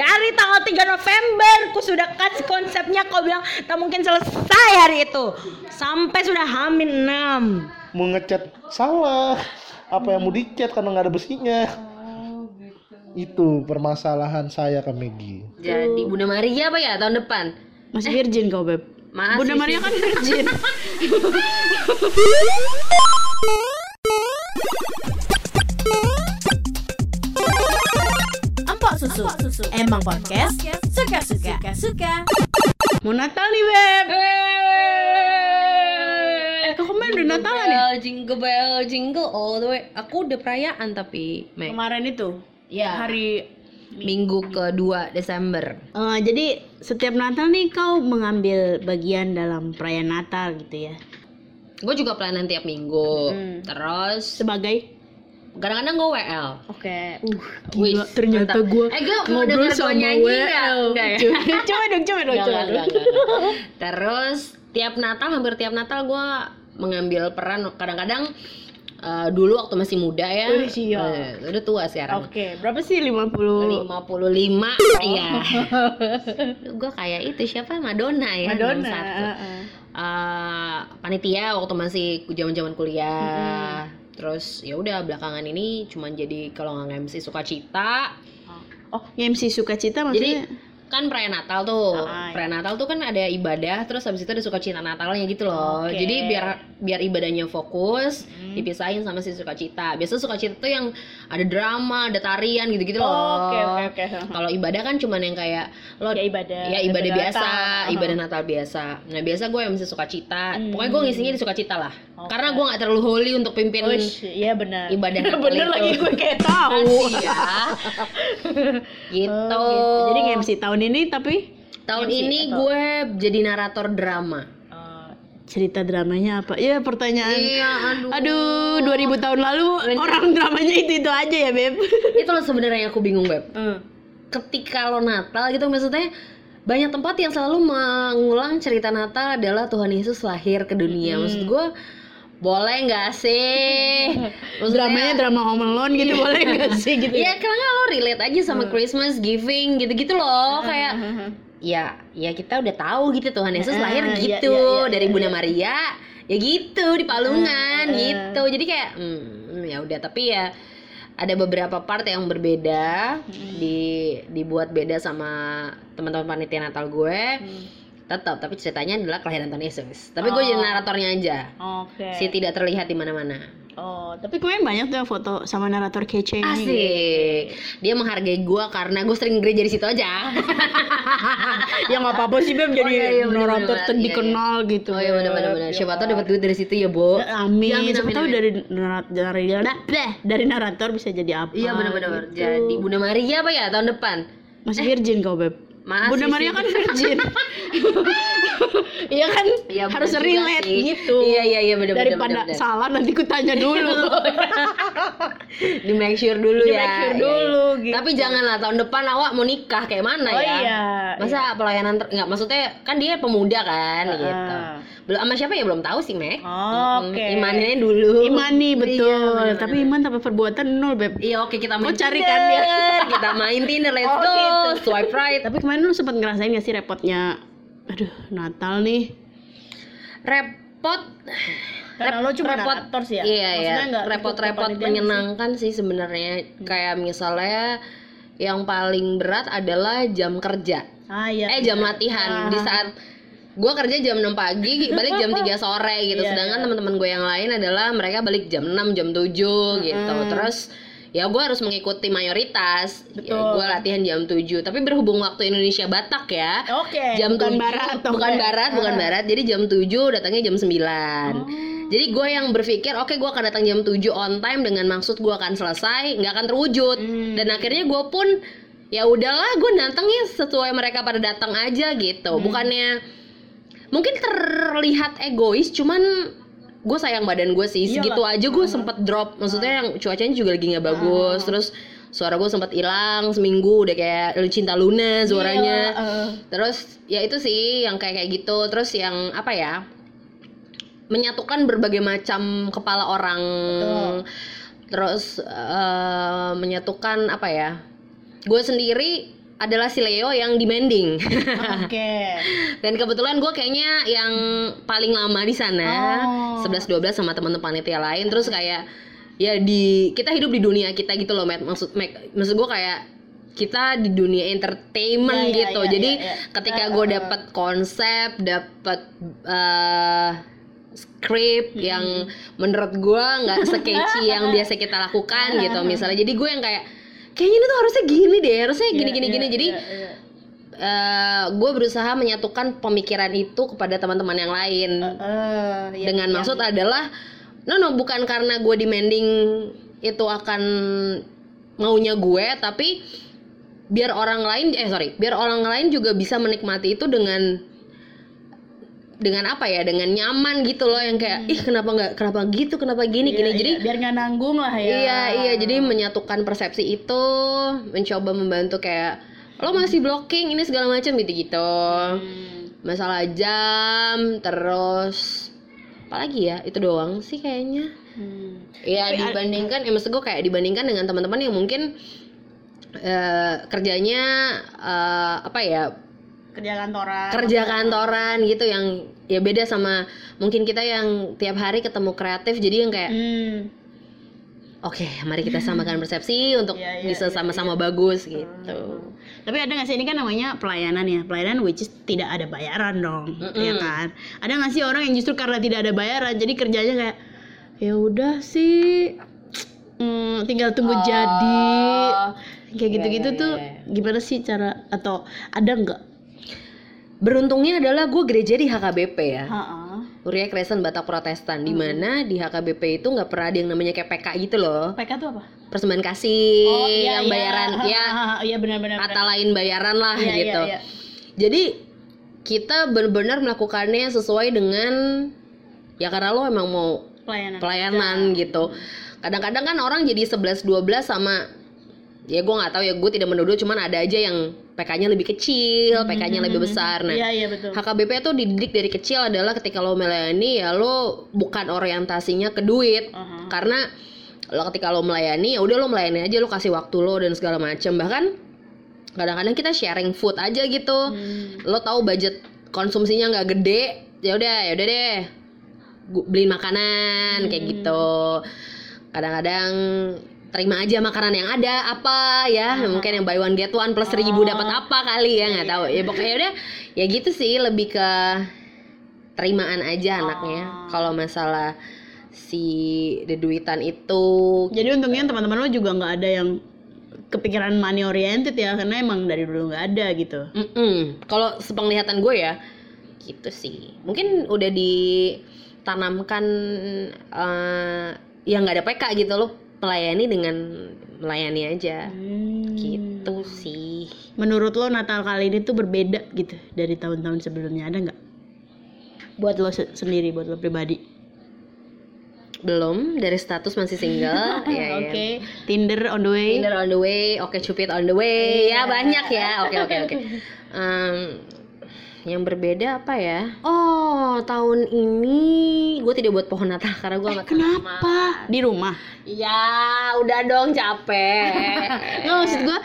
dari tanggal 3 November ku sudah kasih konsepnya kau bilang tak mungkin selesai hari itu. Sampai sudah hamin 6 mau ngecat salah. Apa yang mau dicat karena nggak ada besinya? Itu permasalahan saya ke Megi Jadi Bunda Maria apa ya tahun depan? masih virgin kau beb. Masih. Bunda Maria kan virgin Empok susu. Emang podcast suka-suka. Suka. mau Natal nih beb eh kau kemarin udah Natalan ya Bell, jingle bell, jingle all the way. Aku udah perayaan tapi Meg. kemarin itu Ya. hari Minggu kedua Desember. Eh, jadi setiap Natal nih kau mengambil bagian dalam perayaan Natal gitu ya Gue juga pelayanan tiap minggu. Hmm. Terus sebagai kadang-kadang gue WL. Oke. Uh, Wih, gila, ternyata gue Eh, gue mau ngobrol gua sama nyanyi WL. ya? Coba, coba dong, coba dong, coba dong. Terus tiap Natal hampir tiap Natal gue mengambil peran kadang-kadang eh, dulu waktu masih muda ya. Siap. Eh, udah tua sekarang. Oke, berapa sih 50? 55 iya. gue kayak itu siapa Madonna ya Madonna. 61. heeh. Eh, panitia waktu masih zaman-zaman kuliah. Terus ya udah belakangan ini cuman jadi kalau nggak MC sukacita. Oh, MC sukacita Jadi maksudnya? Kan perayaan Natal tuh. Ah, iya. Perayaan Natal tuh kan ada ibadah terus habis itu ada sukacita Natalnya gitu loh. Oke. Jadi biar biar ibadahnya fokus, Hmm. dipisahin sama si sukacita. Biasa sukacita tuh yang ada drama, ada tarian gitu-gitu loh. Oke, oke, oke. Kalau ibadah kan cuman yang kayak lo Ya ibadah. ya ibadah biasa, Natal. ibadah Natal biasa. Nah biasa gue yang mesti sukacita. Hmm. Pokoknya gue ngisinya di sukacita lah. Oke. Karena gue nggak terlalu holy untuk pimpin Wish, iya benar. ibadah Natal bener itu. lagi gue kayak tahu. Makasih ya. gitu. Oh, gitu. Jadi nge-MC tahun ini tapi Tahun MC ini atau- gue jadi narator drama. eh, cerita dramanya apa? Ya pertanyaan. Iya, aduh. Aduh, 2000 tahun lalu orang dramanya itu-itu aja ya, Beb. Itu loh sebenarnya yang aku bingung, Beb. Eh. Ketika lo Natal gitu maksudnya banyak tempat yang selalu mengulang cerita Natal adalah Tuhan Yesus lahir ke dunia. Maksud gue boleh nggak sih? Maksudnya- Dramanya drama Home Alone gitu boleh nggak sih gitu? Iya, karena lo relate aja sama Christmas, giving, gitu-gitu loh. Kayak ya, ya kita udah tahu gitu Tuhan Yesus Ah, lahir iya, gitu iya, iya, dari iya, Bunda iya. Maria, ya gitu di palungan gitu. Jadi kayak hmm, ya udah tapi ya ada beberapa part yang berbeda di dibuat beda sama teman-teman panitia Natal gue. Tetap, tapi ceritanya adalah kelahiran Tuhan Yesus. Tapi gue jadi Oh. naratornya aja. Oke. Si tidak terlihat di mana-mana. Oh, tapi kemarin banyak tuh foto sama narator kece ini. Asik. Dia menghargai gua karena gue sering gereja di situ aja. ya nggak apa-apa sih Beb jadi Oh, iya, iya, narator ter- iya, dikenal gitu. Oh iya benar-benar. Siapa tahu dapat duit dari situ ya, Bo. Amin. Ya, amin, Siapa amin, tahu dari narator dari dari narator bisa jadi apa? Iya benar-benar. gitu. Jadi Bunda Maria apa ya tahun depan? masih virgin kau Beb. Masih Bunda Maria kan virgin. Iya kan Iya, bener harus relate sih. gitu. Iya iya iya benar-benar. Daripada benar-benar. salah nanti ku tanya dulu. di make sure dulu Di ya. make sure Iya, dulu, iya. gitu. Tapi janganlah tahun depan awak mau nikah kayak mana Oh ya? iya, Masa pelayanan ter- nggak maksudnya kan dia pemuda kan Ah. gitu. Belum sama siapa ya belum tahu sih, Mek. Oke. Mm-mm. Imannya dulu. Imani betul. Iya, benar-benar. Tapi iman tanpa perbuatan nol Beb. Iya oke kita main Mau carikan dia. Tinder. kita main Tinder let's Oh, go gitu. swipe right Tapi kemarin lu sempat ngerasain gak sih repotnya? Aduh, Natal nih. repot Karena lo cuma repot sih ya? iya iya repot-repot menyenangkan sih sebenarnya kayak misalnya yang paling berat adalah jam kerja Ah iya. eh jam latihan di Ah. saat gua kerja jam 6 pagi balik jam 3 sore gitu Iya, sedangkan iya. teman-teman gue yang lain adalah mereka balik jam 6 jam 7 gitu terus ya gue harus mengikuti mayoritas ya, gue latihan jam 7 tapi berhubung waktu Indonesia Batak ya Oke. jam bukan 7, barat bukan enggak? barat bukan Ah. barat jadi jam 7 datangnya jam 9 jadi gue yang berpikir oke gue akan datang jam 7 on time dengan maksud gue akan selesai nggak akan terwujud Hmm. dan akhirnya gue pun ya udahlah gue datangnya sesuai mereka pada datang aja gitu Hmm. bukannya mungkin terlihat egois cuman gue sayang badan gue sih Iyalah. segitu aja gue sempet drop maksudnya yang cuacanya juga lagi nggak bagus terus suara gue sempat hilang seminggu udah kayak cinta Luna suaranya Iya, eh. Terus ya itu sih yang kayak kayak gitu. Terus yang apa ya? Menyatukan berbagai macam kepala orang. Betul. Terus eh, menyatukan apa ya? Gue sendiri adalah si Leo yang demanding. Oke. Dan kebetulan gue kayaknya yang paling lama di sana, Oh. 11-12 sama teman-teman panitia lain. Terus kayak ya di kita hidup di dunia kita gitu loh, Matt. Maksud Mac, maksud gue kayak kita di dunia entertainment Ya, ya, gitu. ya, Jadi ya, ya. ketika gue dapet konsep, dapet eh, script yang menurut gue nggak sekeci yang biasa kita lakukan gitu misalnya jadi gue yang kayak kayaknya ini tuh harusnya gini deh harusnya gini gini gini. Jadi gue berusaha menyatukan pemikiran itu kepada teman-teman yang lain. Eh, ya, dengan ya. maksud adalah no no bukan karena gue demanding itu akan maunya gue tapi biar orang lain eh sorry biar orang lain juga bisa menikmati itu dengan dengan apa ya? Dengan nyaman gitu loh yang kayak ih kenapa nggak kenapa gitu kenapa gini Iya, gini. iya, jadi biar nggak nanggung lah ya. Iya iya jadi menyatukan persepsi itu mencoba membantu kayak lo masih blocking ini segala macam gitu gitu Hmm. masalah jam terus apalagi ya? Itu doang sih kayaknya. Hmm. ya dibandingkan ya maksud gue kayak dibandingkan dengan teman-teman yang mungkin eh, kerjanya eh, apa ya Kerja kantoran. kerja kantoran gitu yang ya beda sama mungkin kita yang tiap hari ketemu kreatif jadi yang kayak Hmm. Oke, mari kita samakan persepsi untuk Iya, iya, bisa iya, sama-sama bagus gitu. Tapi ada nggak sih ini kan namanya pelayanan ya, pelayanan which is tidak ada bayaran dong, Mm-mm. ya kan? Ada nggak sih orang yang justru karena tidak ada bayaran, jadi kerjanya kayak ya udah sih, hmm, tinggal tunggu jadi, kayak gitu-gitu iya, tuh iya. gimana sih cara atau ada nggak? Beruntungnya adalah gue gereja di HKBP ya. Uriah Kristen Batak Protestan, di mana di HKBP itu nggak pernah ada yang namanya kayak PK gitu loh, PK tuh apa? persembahan kasih, yang bayaran Ha, ya ha, ha, Iya benar-benar. kata lain bayaran lah Iya, iya, gitu. iya. Jadi kita benar-benar melakukannya sesuai dengan ya karena lo emang mau pelayanan. pelayanan gitu. Kadang-kadang kan orang jadi 11 12 sama ya gue nggak tahu ya gue tidak menuduh cuman ada aja yang PK-nya lebih kecil, PK-nya lebih besar. Nah, Iya iya betul. HKBP tuh dididik dari kecil adalah ketika lo melayani ya lo bukan orientasinya ke duit Aha. karena lo ketika lo melayani ya udah lo melayani aja lo kasih waktu lo dan segala macam bahkan kadang-kadang kita sharing food aja gitu Hmm. lo tahu budget konsumsinya nggak gede ya udah ya udah deh beliin makanan kayak Hmm. gitu kadang-kadang terima aja makanan yang ada apa ya mungkin yang buy one get one plus seribu Oh. dapat apa kali ya nggak tahu ya pokoknya udah ya gitu sih lebih ke terimaan aja anaknya Oh. kalau masalah si deduitan itu Jadi untungnya teman-teman lo juga nggak ada yang kepikiran money oriented ya karena emang dari dulu nggak ada gitu. Mm-mm. Kalau sepenglihatan gue ya, gitu sih. Mungkin udah ditanamkan eh yang nggak ada PK gitu loh, melayani dengan melayani aja. Gitu sih. Menurut lo Natal kali ini tuh berbeda gitu dari tahun-tahun sebelumnya ada nggak? Buat lo se- sendiri, buat lo pribadi. Belum dari status masih single. ya, Oke, Tinder on the way. Tinder on the way, oke Cupid on the way, ya banyak ya. Oke oke oke. yang berbeda apa ya? Oh tahun ini gue tidak buat pohon Natal karena gue nggak Kenapa? Di rumah. Ya udah dong capek. Nggak maksud gua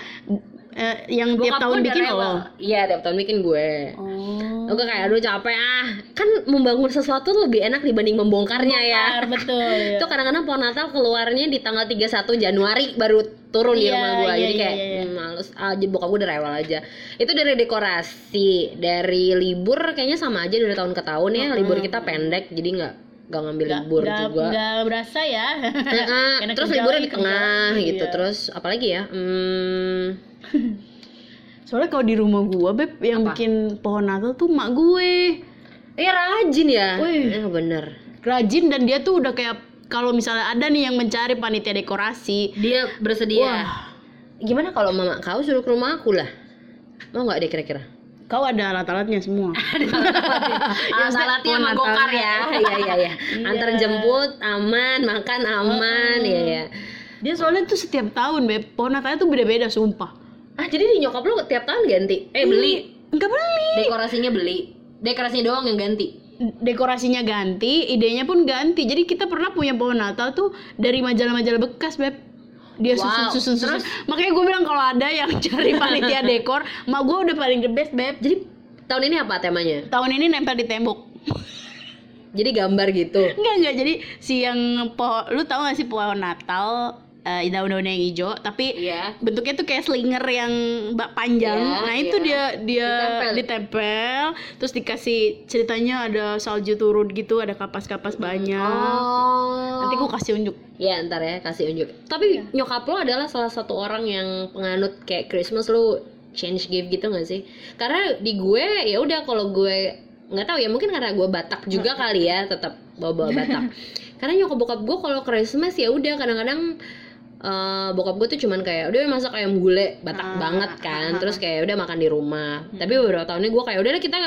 eh, yang tiap Bokap tahun gue udah bikin lo. Iya tiap tahun bikin gue. Oh. Gue kayak aduh capek ah. Kan membangun sesuatu lebih enak dibanding membongkarnya ya. betul. Itu kadang-kadang pohon Natal keluarnya di tanggal 31 Januari baru turun di Iya, rumah gue. iya, Jadi iya, kayak iya, iya. "Hmm, males aja bokap gue udah rewel aja. Itu dari dekorasi, dari libur kayaknya sama aja dari tahun ke tahun ya. Libur kita pendek jadi nggak nggak ngambil libur nggak, juga. nggak berasa ya. Karena terus liburnya di tengah gitu Iya. terus apalagi ya hmm, Soalnya kalau di rumah gua beb yang Apa? bikin pohon Natal tuh mak gue eh rajin ya Wih. eh, bener rajin dan dia tuh udah kayak kalau misalnya ada nih yang mencari panitia dekorasi. dia bersedia. Wah, gimana kalau mama kau suruh ke rumah aku lah? Mau nggak deh kira-kira? Kau ada alat-alatnya semua. Salatnya pohon sama gokar ya. Iya iya iya. Antar jemput aman makan aman ya ya Dia soalnya tuh setiap tahun beb pohon Natalnya tuh beda-beda sumpah. ah jadi di nyokap lo tiap tahun ganti? Eh beli. Enggak beli. dekorasinya beli. Dekorasinya doang yang ganti Dekorasinya ganti, idenya pun ganti. Jadi kita pernah punya pohon Natal tuh dari majalah-majalah bekas beb. dia Wow. susun susun susun makanya gue bilang kalau ada yang cari panitia dekor mak gue udah paling the best beb Jadi tahun ini apa temanya? tahun ini nempel di tembok Jadi gambar gitu. enggak enggak jadi si yang pohon lu tahu gak sih pohon Natal eh, daun-daun yang hijau tapi Iya. bentuknya tuh kayak slinger yang bak panjang. Iya, nah, itu iya. dia dia Ditempel. ditempel. terus dikasih ceritanya ada salju turun gitu, ada kapas-kapas banyak. Oh. Nanti gua kasih unjuk. Ya ntar ya kasih unjuk. Tapi nyokap lo adalah salah satu orang yang penganut kayak Christmas lo change gift gitu gak sih? Karena di gue ya udah kalau gue nggak tahu ya mungkin karena gue Batak juga kali ya tetap bawa-bawa Batak. karena nyokap bokap gue kalau Christmas ya udah kadang-kadang eh, bokap gue tuh cuman kayak udah masak ayam gulai Batak Ah, banget kan. terus kayak udah makan di rumah. Tapi beberapa tahun ini gue kayak udah deh kita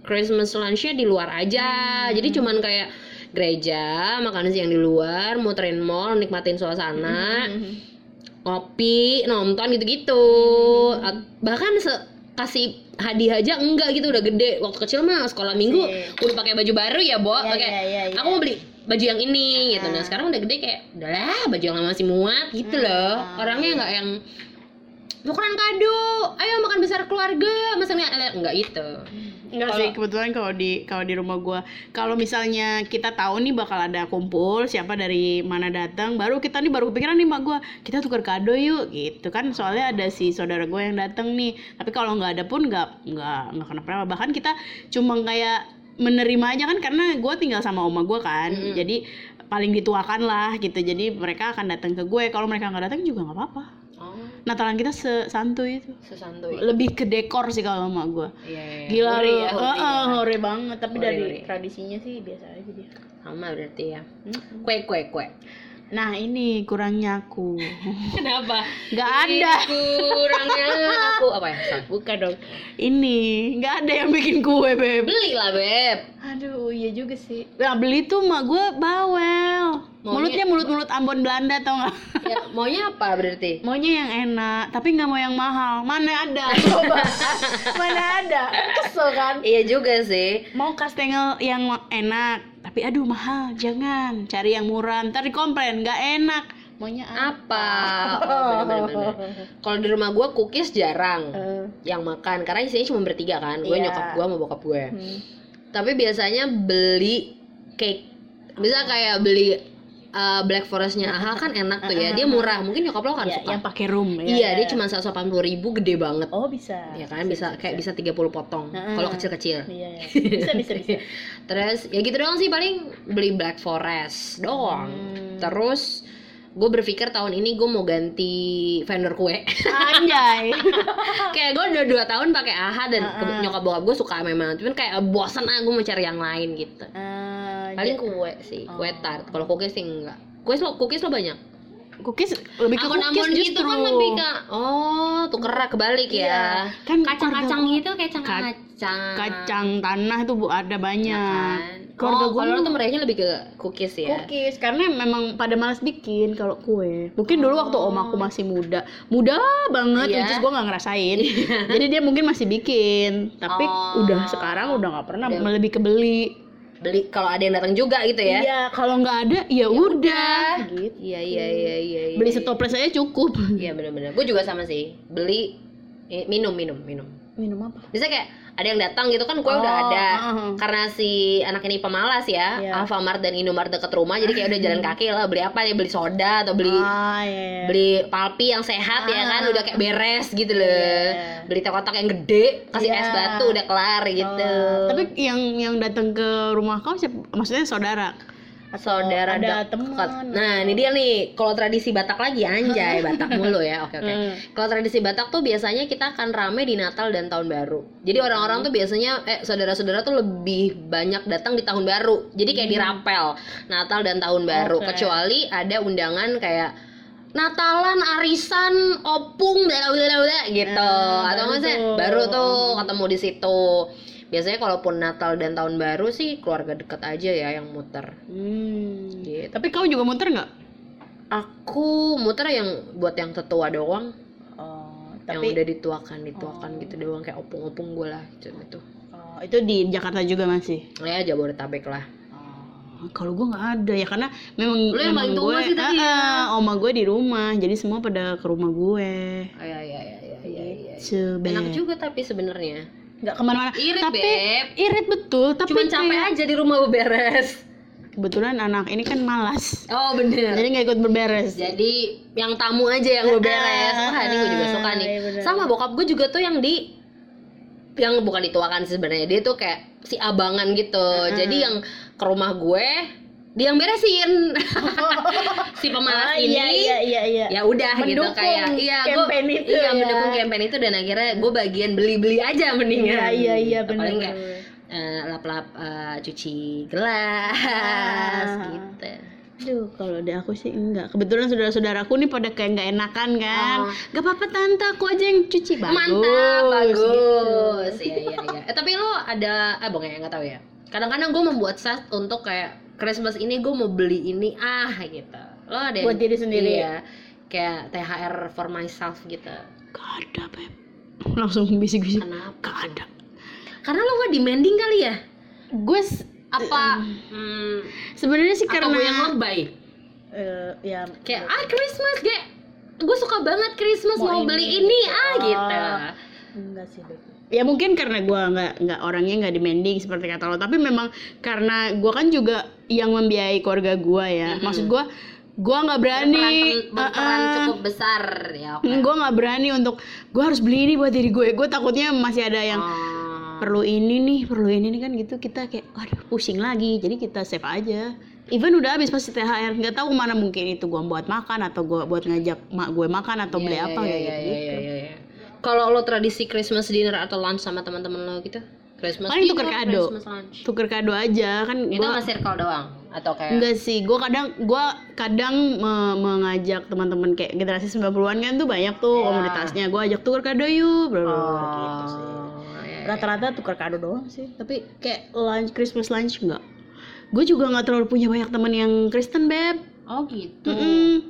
Christmas lunchnya di luar aja. Jadi cuman kayak gereja makan siang di luar muterin mall nikmatin suasana ngopi nonton gitu-gitu. At- bahkan se- kasih hadiah aja enggak gitu udah gede. Waktu kecil mah sekolah minggu udah pakai baju baru ya bo. Iya, pakai iya, iya, iya. aku mau beli baju yang ini gitu nah sekarang udah gede kayak udahlah baju yang lama masih muat gitu loh orangnya nggak yang tukeran kado ayo makan besar keluarga masa nggak enggak itu Enggak sih, kebetulan kalau di kalau di rumah gua kalau misalnya kita tahu nih bakal ada kumpul, siapa dari mana datang, baru kita nih baru kepikiran nih mak gua, kita tukar kado yuk gitu kan. Soalnya ada si saudara gua yang datang nih. Tapi kalau nggak ada pun nggak nggak nggak kenapa-napa. Bahkan kita cuma kayak menerima aja kan karena gua tinggal sama oma gua kan. Jadi paling dituakan lah gitu. Jadi mereka akan datang ke gue. Kalau mereka nggak datang juga nggak apa-apa. oh Natalan kita sesantuy itu. sesantuy Lebih ke dekor sih kalau sama gua. iya iya. Gila Hore ya, hore Heeh, ya. hore banget, tapi Hore, dari hore. tradisinya sih biasa aja dia. sama berarti ya kue kue kue Nah, ini kurangnya aku. kenapa Nggak ada. kurangnya aku apa ya Sorry. Bukan dong. Ini nggak ada yang bikin kue, Beb. beli lah beb Aduh, iya juga sih. Nah, beli tuh mak gue bawel. Maunya- Mulutnya mulut-mulut Ambon Belanda tau nggak? ya, maunya apa berarti Maunya yang enak, tapi nggak mau yang mahal. Mana ada? Coba. Mana ada? Kesel kan? iya juga sih Mau kastengel yang enak, tapi aduh mahal, jangan. Cari yang murah, ntar dikomplain, nggak enak. Maunya apa oh, bener, bener. kalau di rumah gue cookies jarang Eh, yang makan karena isinya cuma bertiga kan gue Iya. nyokap gue sama bokap gue hmm. tapi biasanya beli cake bisa kayak beli uh, black forestnya Aha kan enak tuh ya. Dia murah. Mungkin nyokap lo kan Ya, suka. yang pakai room ya. iya dia cuma 180 ribu gede banget. Oh bisa. ya kan? Bisa kayak bisa. 30 potong Heeh. kalau kecil-kecil. Iya, iya. bisa bisa bisa. terus ya gitu doang sih. Paling beli black forest doang. Hmm. terus gue berpikir tahun ini gue mau ganti vendor kue. Anjay. kayak gue udah dua tahun pakai AHA dan ke- nyokap bokap gue suka memang cuman kayak bosan ah gue mau cari yang lain gitu. Eh, paling kue sih kue tart kalau cookies sih enggak kue lo cookies lo banyak cookies lebih ke Abon cookies Ambon justru. gitu kan lebih ke oh tukeran kebalik ya Iya. Kan kacang-kacang gitu kacang Ka- kacang kacang tanah tuh Bu, ada banyak. kan Keluarga oh kalau tuh meraihnya lebih ke cookies ya Cookies karena memang pada malas bikin kalau kue. Mungkin dulu waktu om aku masih muda, muda banget, Iya. which gue nggak ngerasain. Jadi dia mungkin masih bikin, tapi Oh. udah sekarang udah nggak pernah Udah. lebih kebeli. Beli kalau ada yang datang juga gitu ya Iya, kalau nggak ada ya udah. Gitu. iya iya iya iya iya. Beli setoples aja cukup. iya benar-benar gue juga sama sih beli eh, minum minum minum Minum apa? bisa kayak ada yang datang gitu kan kue udah Oh, ada uh-huh. karena si anak ini pemalas ya Iya. Alfamart dan Indomart deket rumah jadi kayak udah jalan kaki lah beli apa ya beli soda atau beli Ah, iya. beli palpi yang sehat ya kan udah kayak beres gitu loh Iya. beli kotak yang gede kasih Iya. es batu udah kelar gitu Oh, tapi yang yang datang ke rumah kau siapa? Maksudnya saudara? Saudara ada dekat. teman. Nah, ini dia nih. Kalau tradisi Batak lagi anjay, Batak mulu ya. Oke, oke. Hmm. Kalau tradisi Batak tuh biasanya kita akan rame di Natal dan Tahun Baru. Jadi orang-orang tuh biasanya eh saudara-saudara tuh lebih banyak datang di Tahun Baru. Jadi kayak dirapel Natal dan Tahun Baru. Oke. Kecuali ada undangan kayak Natalan, arisan, opung, bla bla bla gitu. Nah, Atau sih? Baru tuh ketemu di situ. Biasanya kalaupun Natal dan Tahun Baru sih keluarga deket aja ya yang muter. Hmm. Gitu. Tapi kau juga muter nggak? Aku muter yang buat yang tetua doang, Oh, yang tapi udah dituakan, dituakan gitu doang kayak opung-opung gue lah gitu gitu. oh, itu di Jakarta juga masih. Ya Jabodetabek lah. Kalau gue nggak ada ya karena memang Lu yang paling tua gue, sih tadi Ah, ya. oma gue di rumah, jadi semua pada ke rumah gue. Oh, iya iya iya iya iya. iya. Gitu, Enak juga tapi sebenarnya. Nggak ke mana-mana. Irit, tapi Beb. irit betul. Tapi Cuman capek kayak- aja di rumah beberes. Kebetulan anak ini kan malas, Oh bener. jadi nggak ikut berberes. Jadi yang tamu aja yang beberes. Wah ini gue juga suka nih. Bener. Sama bokap gue juga tuh yang di yang bukan dituakan sih sebenarnya dia tuh kayak si abangan gitu. Jadi yang ke rumah gue dia yang beresin. si pemalas Ah, ini iya iya iya iya. ya udah gitu kayak iya gue itu iya ya. mendukung campaign itu dan akhirnya gue bagian beli-beli aja mendingan. Iya iya iya Gitu. benar. Paling kayak eh, lap-lap eh, cuci gelas Ah. gitu. Aduh, kalau di aku sih enggak. Kebetulan saudara-saudaraku nih pada kayak nggak enakan kan. Oh. Gak apa-apa tante, aku aja yang cuci bagus. Mantap, bagus. Iya iya iya. Eh tapi lo ada eh bong ya nggak tahu ya. Kadang-kadang gue membuat set untuk kayak Christmas ini gue mau beli ini ah gitu. Lo ada yang- Buat diri sendiri. Iya. Kayak THR for myself gitu. Gak ada, Beb. Langsung bisik-bisik. Kenapa? Gak ada. Karena lo nggak demanding kali ya? Gue Apa? Hmm, sebenarnya sih atau karena gue yang lebay? eh, ya Kayak ah Christmas kayak gue suka banget Christmas mau, Mau beli ini, ini gitu. ah gitu. enggak sih Beb. Ya mungkin karena gue nggak nggak orangnya nggak demanding seperti kata lo tapi memang karena gue kan juga yang membiayai keluarga gue ya maksud gue gue nggak berani Berperan, berperan uh-uh. cukup besar ya. Oke. gue nggak berani untuk gue harus beli ini buat diri gue gue takutnya masih ada yang Oh. perlu ini nih perlu ini nih kan gitu kita kayak waduh pusing lagi jadi kita save aja even udah habis pasti THR nggak tahu mana mungkin itu gue buat makan atau gue buat ngajak mak gue makan atau beli Iya, apa iya, kayak iya, gitu, iya, iya, iya. Kalau lo tradisi Christmas dinner atau lunch sama teman-teman lo gitu? Christmas Paling tuker kado. Tuker kado aja kan Itu gue sama circle doang atau kayak enggak sih gue kadang gue kadang me- mengajak teman-teman kayak generasi 90-an kan tuh banyak tuh Iya. komunitasnya gue ajak tuker kado yuk bla bla bla, gitu sih Oh, iya, iya. rata-rata tuker kado doang sih tapi kayak lunch Christmas lunch enggak gue juga nggak terlalu punya banyak teman yang Kristen beb Oh gitu.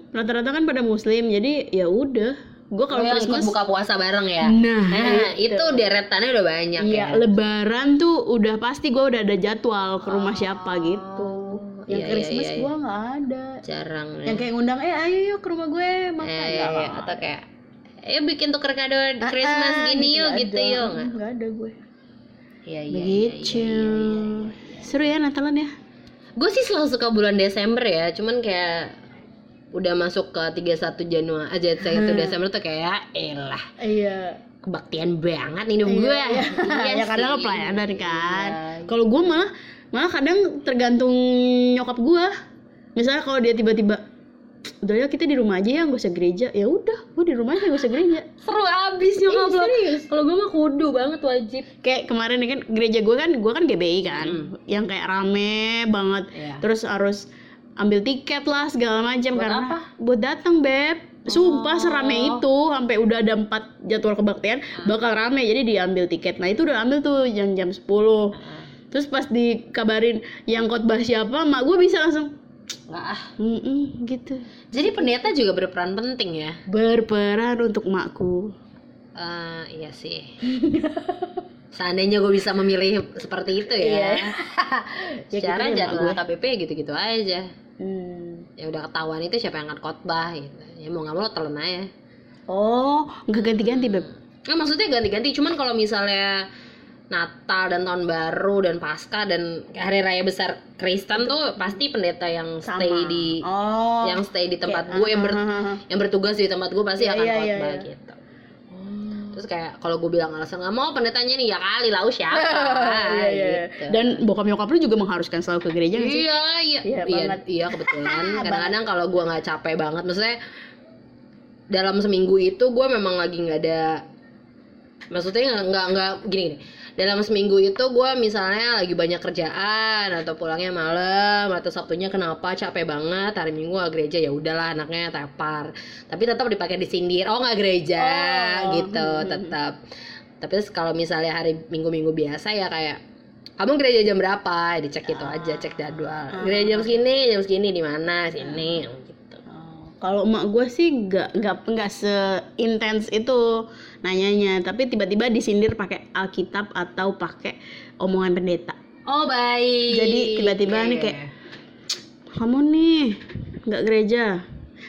Rata-rata kan pada Muslim jadi ya udah gue Kalau ikut Christmas buka puasa bareng ya. nah, Nah, itu deretannya udah banyak Iya, ya. lebaran tuh udah pasti gue udah ada jadwal ke rumah siapa gitu. Yang Iya, iya, Christmas iya, iya. gue nggak ada. Jarang ya. Yang kayak ngundang, eh ayo yuk ke rumah gue makan. Eh, iya, iya. atau kayak Ayo bikin tuker kado ada. Christmas Ah, gini yuk nggak gitu ada. yuk. Mm, Nggak ada gue. Iya iya. Begitu. Seru ya Natalan ya? Gue sih selalu suka bulan Desember ya, cuman kayak udah masuk ke 31 Januari aja 31 Desember tuh kayak elah Iya. kebaktian banget hidup gue. Iya, Iya ya karena lo pelayanan kan. Iya. Kalau gue malah malah kadang tergantung nyokap gue. Misalnya kalau dia tiba-tiba udah ya kita di rumah aja ya nggak usah gereja ya udah gue di rumah aja nggak usah gereja Seru abis nyokap lo. Kalau gue mah kudu banget wajib. kayak kemarin nih kan gereja gue kan gue kan GBI kan Hmm. yang kayak rame banget Iya. terus harus ambil tiket lah segala macam Buat karena apa? buat datang beb sumpah serame itu sampai udah ada empat jadwal kebaktian bakal rame jadi diambil tiket nah itu udah ambil tuh jam jam 10 terus pas dikabarin yang khotbah siapa mak gue bisa langsung Nggak ah. "Mm-mm," gitu Jadi pendeta juga berperan penting ya. berperan untuk makku Eh, iya sih. Seandainya gue bisa memilih seperti itu ya. Ya, Secara gitu deh, jadwal. KBP gitu-gitu aja. Hmm. Ya udah ketahuan itu siapa yang angkat khotbah gitu. Ya mau nggak mau lo telan aja. oh nggak ganti-ganti beb Nah, maksudnya ganti-ganti. Cuman kalau misalnya Natal dan Tahun Baru dan Pasca dan hari raya besar Kristen tuh pasti pendeta yang stay di oh yang stay di tempat Kayak, gue yang ber, ah, ah, ah, ah. yang bertugas di tempat gue pasti Iya, akan iya, iya, khotbah iya. gitu. Terus kayak kalau gue bilang alasan nggak mau pendetanya nih ya kali lau siapa Iya, iya. gitu. Dan bokap nyokap lu juga mengharuskan selalu ke gereja nggak sih? Iya, iya, Iya, iya, banget. iya kebetulan. Kadang-kadang kalau gue nggak capek banget, maksudnya dalam seminggu itu gue memang lagi nggak ada, maksudnya nggak nggak gini gini. Dalam seminggu itu gue misalnya lagi banyak kerjaan atau pulangnya malam atau sabtunya kenapa capek banget hari minggu nggak gereja ya udahlah anaknya tepar. Tapi tetap dipakai disindir oh nggak gereja Oh, gitu hmm. tetap. Tapi kalau misalnya hari minggu-minggu biasa ya kayak kamu gereja jam berapa? Dicek gitu aja cek jadwal. Gereja jam segini jam segini di mana? Sini Kalau emak gue sih nggak nggak nggak seintens itu nanyanya, tapi tiba-tiba disindir pakai Alkitab atau pakai omongan pendeta. oh baik Jadi tiba-tiba nih kayak, kamu nih nggak gereja.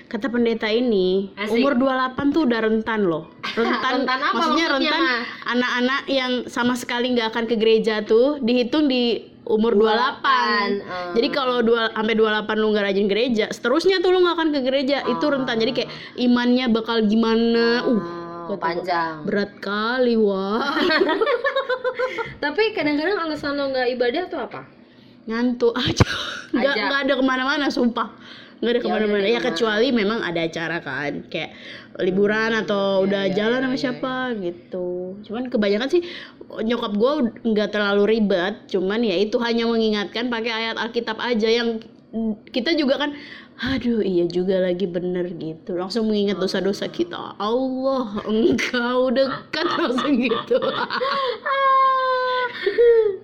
Kata pendeta ini, Asik. umur 28 tuh udah rentan loh. Rentan, Rentan apa maksudnya maksudnya, rentan anak-anak yang sama sekali nggak akan ke gereja tuh dihitung di umur 28. 28, eh. Jadi kalau dua sampai 28 lu nggak rajin gereja, seterusnya tuh lu nggak akan ke gereja. Itu rentan. Jadi kayak imannya bakal gimana? Uh, Oh, panjang. berat kali wah. Tapi kadang-kadang alasan lo nggak ibadah tuh apa? Ngantuk aja. Nggak nggak ada ke mana-mana, sumpah. Nggak ada Ya ke mana-mana. udah, Ya di kecuali memang ada acara kan, kayak liburan atau udah ya, jalan ya, sama ya, siapa gitu. Cuman kebanyakan sih nyokap gue nggak terlalu ribet. Cuman ya itu hanya mengingatkan pakai ayat Alkitab aja yang kita juga kan aduh iya juga lagi bener gitu langsung mengingat dosa-dosa kita Allah engkau dekat langsung gitu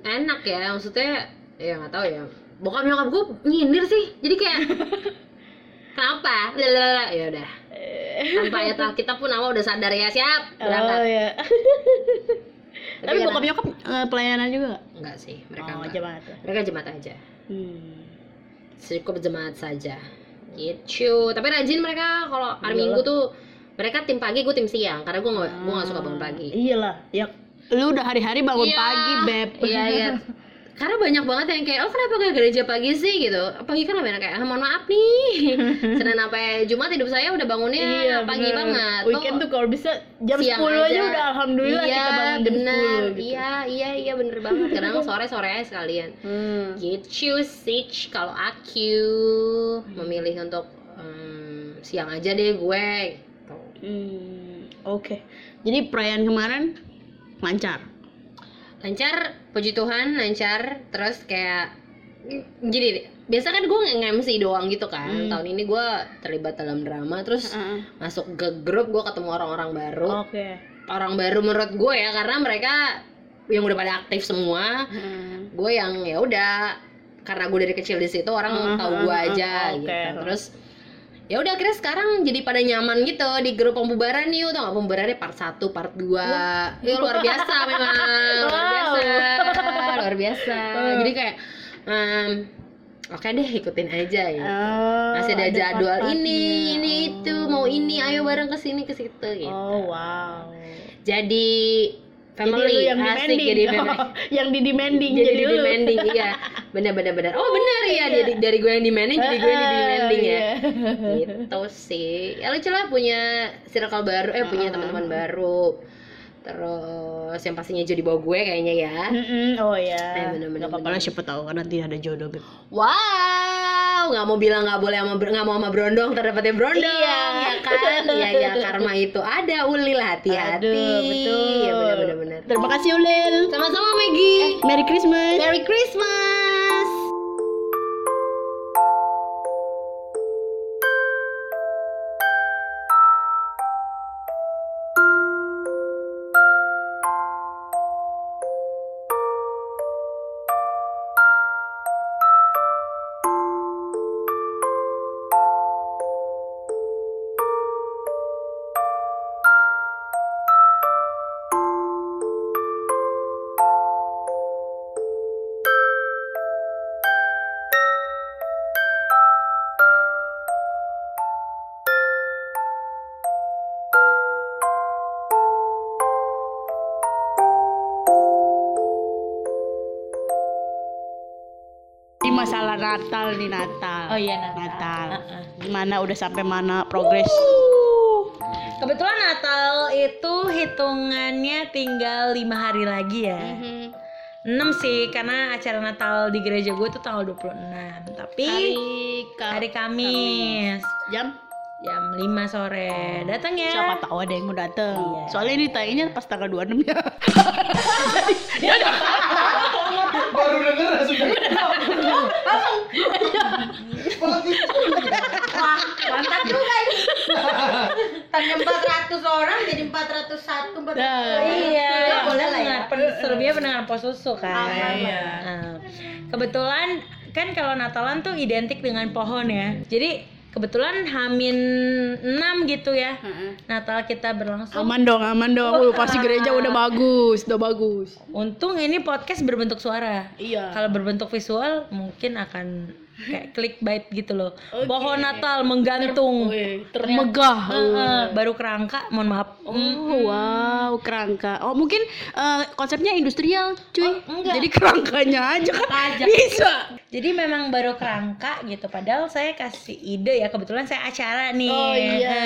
Enak ya, maksudnya ya nggak tahu ya. Bokap nyokap gue nyindir sih, jadi kayak kenapa? Lalalala. Ya udah. Tanpa ayat Alkitab pun awal udah sadar ya siap berangkat. ya tapi karena- bokap nyokap eh, pelayanan juga nggak? Enggak sih, mereka oh enggak. jemaat ya? Mereka jemaat aja. hmm. Cukup jemaat saja. Gitu. Tapi rajin mereka kalau hari Iyalah. Minggu tuh mereka tim pagi, gue tim siang karena gue nggak gue nggak suka bangun pagi. iyalah ya lu udah hari-hari bangun Iya. pagi beb Iya iya. Karena banyak banget yang kayak, oh kenapa gak gereja pagi sih gitu Pagi kan lebih enak kayak, ah, mohon maaf nih Senin sampai Jumat hidup saya udah bangunnya pagi bener. banget weekend tuh kalau bisa jam siang 10 aja udah alhamdulillah iya, kita bangun jam bener. 10 gitu. Iya, iya, iya bener banget Kadang sore-sore aja sekalian Hmm. Gitu sih, kalau aku memilih untuk em, siang aja deh gue gitu. Hmm, Oke. Jadi perayaan kemarin lancar. Lancar puji Tuhan lancar terus kayak gini deh biasa kan gue nge-MC doang gitu kan Hmm. tahun ini gue terlibat dalam drama terus Heeh. masuk ke grup gue ketemu orang-orang baru Oke. orang baru menurut gue ya karena mereka yang udah pada aktif semua Hmm. gue yang ya udah karena gue dari kecil di situ orang Hmm, tahu hmm, gue hmm, aja oke. gitu terus ya udah akhirnya sekarang jadi pada nyaman gitu di grup pembubaran yuk. Tau gak pembubarannya? Part 1, part 2 ya luar biasa memang. Luar Wow. biasa luar biasa. Jadi kayak em, oke deh ikutin aja ya Oh, masih ada jadwal part-partnya. ini ini itu. Mau ini ayo bareng ke sini ke situ gitu. Oh wow. jadi Jadi family lu yang asik demanding. jadi family. Oh, yang di demanding jadi, jadi, di demanding iya. Benar benar benar. Oh benar ya dari dari gue yang demanding jadi gue yang di demanding ya. Iya. gitu sih. Ya lucu lah punya circle baru eh punya teman-teman baru. Terus yang pastinya jadi bawa gue kayaknya ya. Oh ya. Eh, bener-bener, Gak apa-apa lah siapa tahu kan nanti ada jodoh. Beb. wow nggak mau bilang nggak boleh sama nggak mau sama brondong terdapatnya brondong Iya. ya kan iya iya karma itu ada ulil hati-hati Aduh, betul. ya benar benar benar Terima kasih Ulil. sama-sama Maggie Merry Christmas. Merry Christmas Natal nih Natal. Oh iya Natal. Natal. Heeh. Gimana udah sampai mana progres? Kebetulan Natal itu hitungannya tinggal lima hari lagi ya. Mhm. 6 sih karena acara Natal di gereja gue tuh tanggal 26. Tapi Hari Ka- hari Kamis jam jam 5 sore. Datang ya. siapa tahu ada yang mau dateng. Iya. Soalnya ini tayangnya pas tanggal 26 ya. Baru denger sudah. Wah, mantap juga ini. Tanya 400 orang jadi 401, 400 Nah, Iya, Ya, boleh lah ya. pen- selebihnya pendengar pos susu kan. Iya. Nah, kebetulan kan kalau Natalan tuh identik dengan pohon ya. Jadi kebetulan Hamin 6 gitu ya. Natal kita berlangsung. Aman dong, aman dong. Uh, pasti gereja udah bagus, udah bagus. Untung ini podcast berbentuk suara. Iya. Kalau berbentuk visual mungkin akan kayak clickbait gitu loh. Pohon Natal menggantung. Megah. Heeh, baru kerangka mohon maaf. Oh wow kerangka. Oh mungkin eh, konsepnya industrial cuy. enggak. Jadi kerangkanya aja kan? Bisa. jadi memang baru kerangka gitu. Padahal saya kasih ide ya. Kebetulan saya acara nih. Oh iya.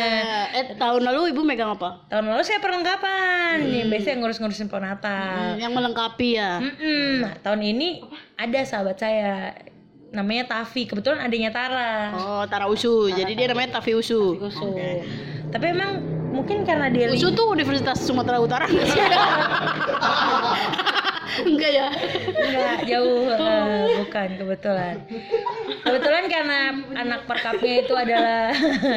Eh tahun lalu ibu megang apa? tahun lalu saya perlengkapan. Nih biasanya ngurus-ngurusin pohon Natal. Hmm, yang melengkapi ya. Mm-mm. Nah, tahun ini ada sahabat saya namanya Tavi kebetulan adanya Tara Oh Tara Usu. Jadi dia namanya Tafi Usu. Usu. Tapi emang mungkin karena dia Usu tuh Universitas Sumatera Utara? Enggak ya? enggak jauh eh, bukan kebetulan. Kebetulan karena anak perkapnya itu adalah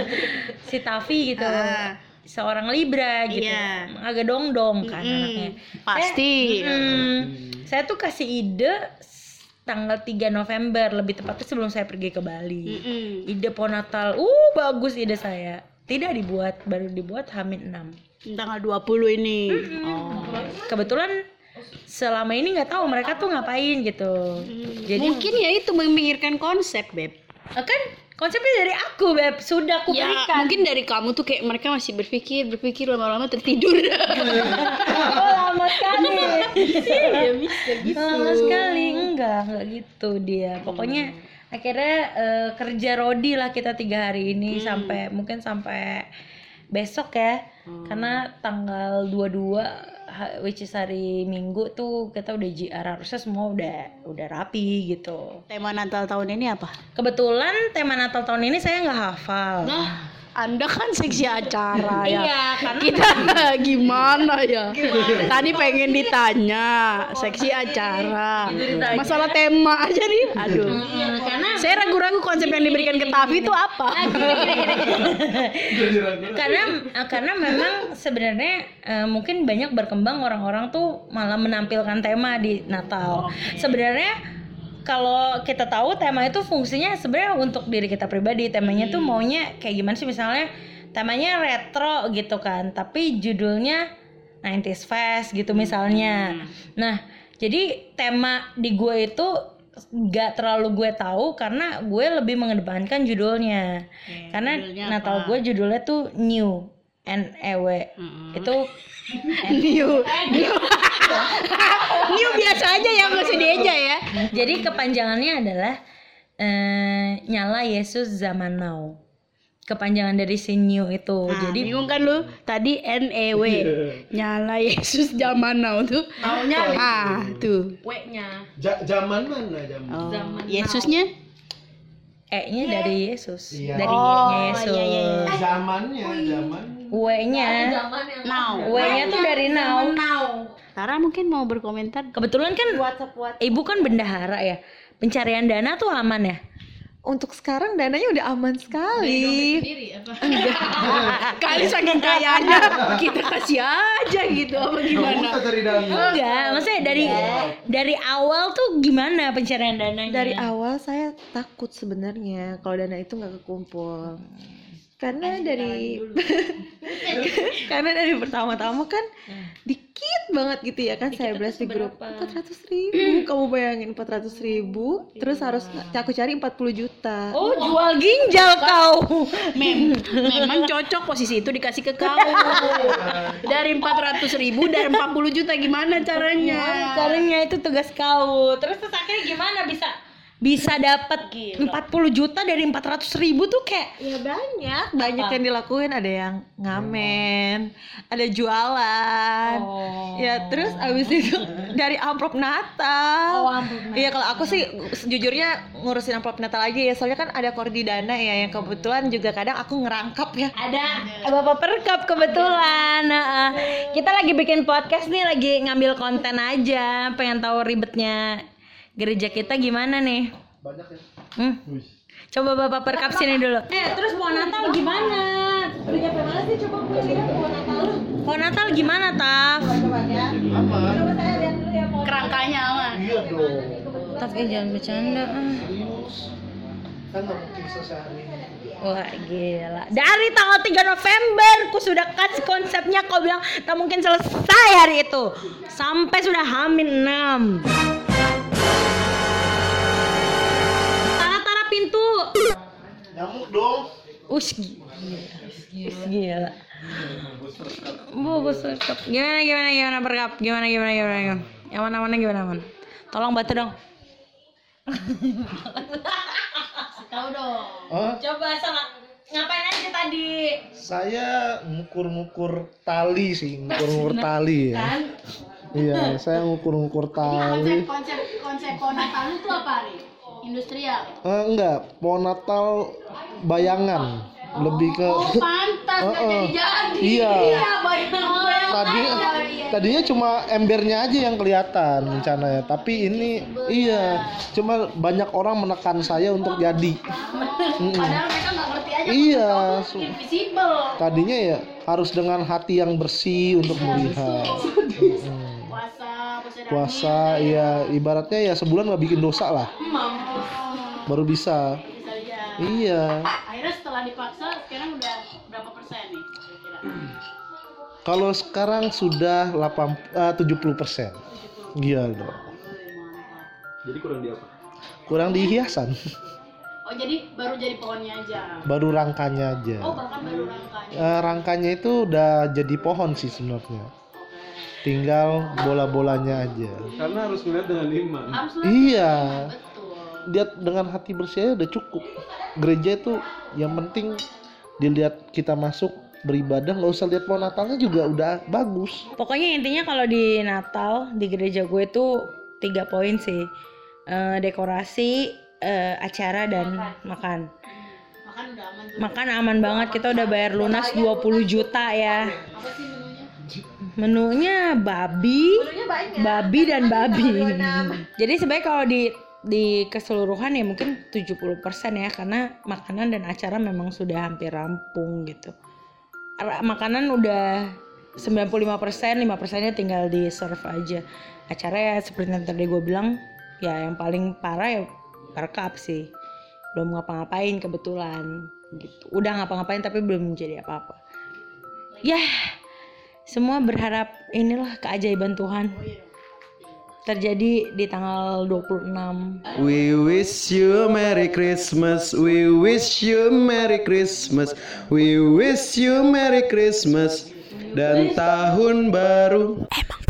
si Tavi gitu. Ah. Seorang Libra gitu. Iya. Agak dong-dong kan Mm-mm. anaknya. Pasti. Hmm, saya tuh kasih ide tanggal 3 November lebih tepatnya sebelum saya pergi ke Bali. Mm-mm. Ide pohon Natal, uh bagus ide saya. Tidak dibuat, baru dibuat Hamin 6. Tanggal 20 ini. Oh. Kebetulan selama ini nggak tahu mereka tuh ngapain gitu. Jadi Mungkin ya itu memikirkan konsep, Beb. eh, kan konsepnya dari aku, Beb. Sudah aku Ya, berikan. mungkin dari kamu tuh kayak mereka masih berpikir, berpikir lama-lama tertidur. Oh, lama sekali. ya bisa gitu. Lama sekali enggak, enggak gitu dia. Pokoknya akhirnya eh, kerja rodi lah kita tiga hari ini sampai mungkin sampai besok ya. Karena tanggal 22 ha- which is hari Minggu tuh kita udah JR harusnya semua udah udah rapi gitu. Tema Natal tahun ini apa? Kebetulan tema Natal tahun ini saya nggak hafal. Nah, Anda kan seksi acara ya. Iya, karena Kita gimana ya? Tadi pengen ditanya seksi acara. Masalah tema aja nih. Aduh. Hmm, karena Saya ragu-ragu konsep yang diberikan ke Tavi itu apa. karena eh, karena memang sebenarnya eh, mungkin banyak berkembang orang-orang tuh malah menampilkan tema di Natal. Sebenarnya kalau kita tahu tema itu fungsinya sebenarnya untuk diri kita pribadi. Temanya tuh maunya kayak gimana sih misalnya temanya retro gitu kan, tapi judulnya 90s Fest gitu misalnya. Nah, jadi tema di gue itu gak terlalu gue tahu karena gue lebih mengedepankan judulnya. karena judulnya Natal gue judulnya tuh New N E W. Itu New, new, new biasa aja ya nggak usah dieja ya. jadi kepanjangannya adalah eh, nyala Yesus zaman now. Kepanjangan dari si New itu. Nah, jadi bingung kan lu? Tadi N E W. Nyala Yesus zaman now tuh. Maunya Ah, tuh. W-nya. Ja- zaman mana zaman? Oh, Yesusnya E-nya dari Yesus. Iya. Dari Oh, Yesus. iya, iya, iya. Zamannya, zaman. W-nya now. W-nya tuh dari now. now. Tara mungkin mau berkomentar. Kebetulan kan WhatsApp WhatsApp. Ibu kan bendahara ya. Pencarian dana tuh aman ya? Untuk sekarang dananya udah aman sekali. Kali saking kayanya kita kasih aja gitu apa gimana? Enggak, maksudnya dari dari awal tuh gimana pencarian dananya? Dari awal saya takut sebenarnya kalau dana itu nggak kekumpul. Karena dari karena dari pertama-tama kan dikit banget gitu ya kan saya belas di grup. empat ratus ribu kamu bayangin empat ratus ribu terus harus aku cari 40 juta. Oh, jual ginjal kau. Mem, memang cocok posisi itu dikasih ke kau. Dari 400 ribu dari 40 juta gimana caranya? Caranya? Itu tugas kau. Terus terus akhirnya gimana? Bisa bisa dapat 40 juta dari 400 ribu tuh kayak ya banyak. Banyak yang dilakuin. Ada yang ngamen ada jualan. Ya terus abis itu dari amplop Natal. Iya kalau aku sih sejujurnya ngurusin amplop Natal aja ya. Soalnya kan ada koordinana ya yang kebetulan juga kadang aku ngerangkap ya. Ada. Bapak perkap kebetulan. Nah, kita lagi bikin podcast nih lagi ngambil konten aja. Pengen tahu ribetnya gereja kita gimana nih Banyak ya. hmm? Coba bapak perkap sini dulu eh terus pohon Natal gimana udah nyampe mana sih coba gue lihat pohon Natal lu pohon Natal gimana Taf Apa? Kerangkanya aman. Iya dong. Taf eh jangan bercanda ah. Serius. Kan mungkin sehari. Wah gila Dari tanggal 3 November Ku sudah kasih konsepnya Kau bilang tak mungkin selesai hari itu Sampai sudah hamin 6 Nyamuk dong. Ush gila. Gila. Bubus rekap. Gimana gimana gimana berkap? Gimana gimana gimana gimana? Yang mana mana gimana man? Tolong bantu dong. Tahu dong. Oh, Coba sama ngapain aja tadi? saya ngukur-ngukur tali sih, ngukur-ngukur tali ya. Iya, saya ngukur-ngukur Konsep tali. konsep konsep pohon Natal itu apa nih? Industrial. Eh, enggak, pohon Natal bayangan. Lebih ke Oh pantas nggak Heeh. jadi jadi. Iya. bayang tadi tadinya cuma embernya aja yang kelihatan rencananya tapi ini iya cuma banyak orang menekan saya untuk jadi Mm-mm. Padahal mereka nggak ngerti aja. Iya, tadinya ya harus dengan hati yang bersih untuk melihat Hmm. Puasa, ya ibaratnya ya sebulan nggak bikin dosa lah. Baru bisa. Bisa aja. iya. Akhirnya setelah dipaksa sekarang udah berapa persen nih kira-kira? kalau sekarang sudah 8 eh, 70 persen. iya dong Jadi kurang di apa? kurang di hiasan. Oh jadi baru jadi pohonnya aja. baru rangkanya aja. Oh bahkan baru rangkanya. Eh, rangkanya itu udah jadi pohon sih sebenarnya tinggal bola-bolanya aja Karena harus melihat dengan iman. Iya Betul. lihat dengan hati bersih aja udah cukup gereja itu yang penting dilihat kita masuk beribadah nggak usah lihat pohon natalnya juga udah bagus Pokoknya intinya kalau di Natal di gereja gue tuh tiga poin sih. Eh, dekorasi, eh, acara dan makan. Makan udah aman tuh. Makan aman banget. Kita udah bayar lunas 20 juta ya. Apa sih menunya? Menunya babi, babi dan babi. Jadi sebenarnya kalau di di keseluruhan ya mungkin 70% ya karena makanan dan acara memang sudah hampir rampung gitu. Makanan udah 95%, 5%-nya tinggal di serve aja. Acara ya seperti yang tadi gue bilang ya yang paling parah ya perkap sih. Belum ngapa-ngapain kebetulan gitu. Udah ngapa-ngapain tapi belum jadi apa-apa. Ya, semua berharap inilah keajaiban Tuhan terjadi di tanggal 26 We wish you a Merry Christmas. We wish you a Merry Christmas. We wish you a Merry Christmas. Dan tahun baru. Emang